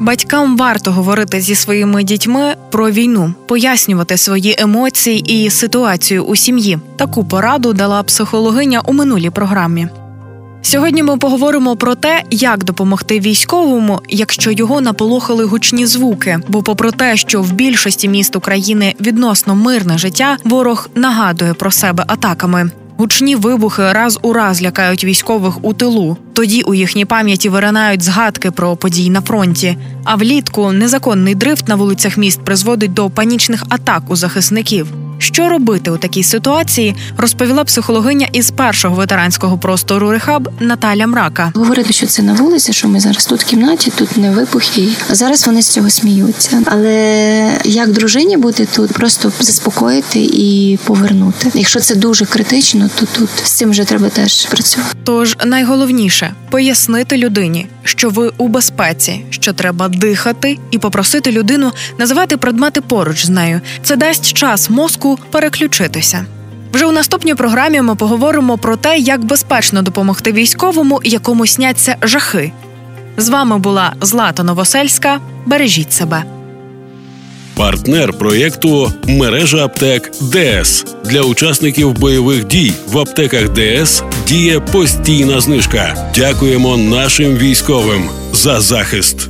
Батькам варто говорити зі своїми дітьми про війну, пояснювати свої емоції і ситуацію у сім'ї. Таку пораду дала психологиня у минулій програмі. Сьогодні ми поговоримо про те, як допомогти військовому, якщо його наполохали гучні звуки. Бо, попри те, що в більшості міст України відносно мирне життя, ворог нагадує про себе атаками. Гучні вибухи раз у раз лякають військових у тилу. Тоді у їхній пам'яті виринають згадки про події на фронті. А влітку незаконний дрифт на вулицях міст призводить до панічних атак у захисників. Що робити у такій ситуації, розповіла психологиня із першого ветеранського простору Рехаб Наталя Мрака. Говорити, що це на вулиці, що ми зараз тут в кімнаті, тут не вибухи. Зараз вони з цього сміються. Але як дружині бути тут, просто заспокоїти і повернути. Якщо це дуже критично, то тут з цим вже треба теж працювати. Тож найголовніше пояснити людині, що ви у безпеці, що треба дихати, і попросити людину називати предмети поруч з нею. Це дасть час мозку переключитися. Вже у наступній програмі ми поговоримо про те, як безпечно допомогти військовому, якому сняться жахи. З вами була Злата Новосельська. Бережіть себе. Партнер проєкту мережа аптек ДС для учасників бойових дій в аптеках ДС діє постійна знижка. Дякуємо нашим військовим за захист.